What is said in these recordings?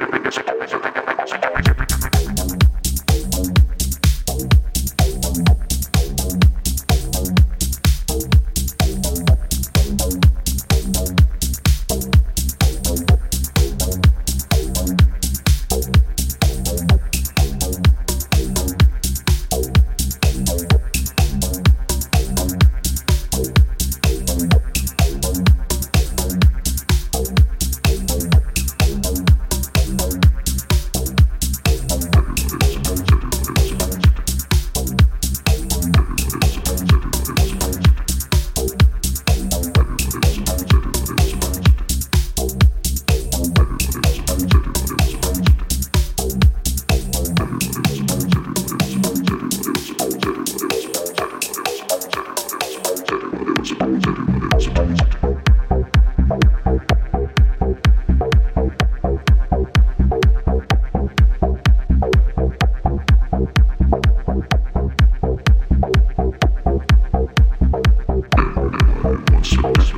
Everybody's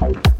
Bye.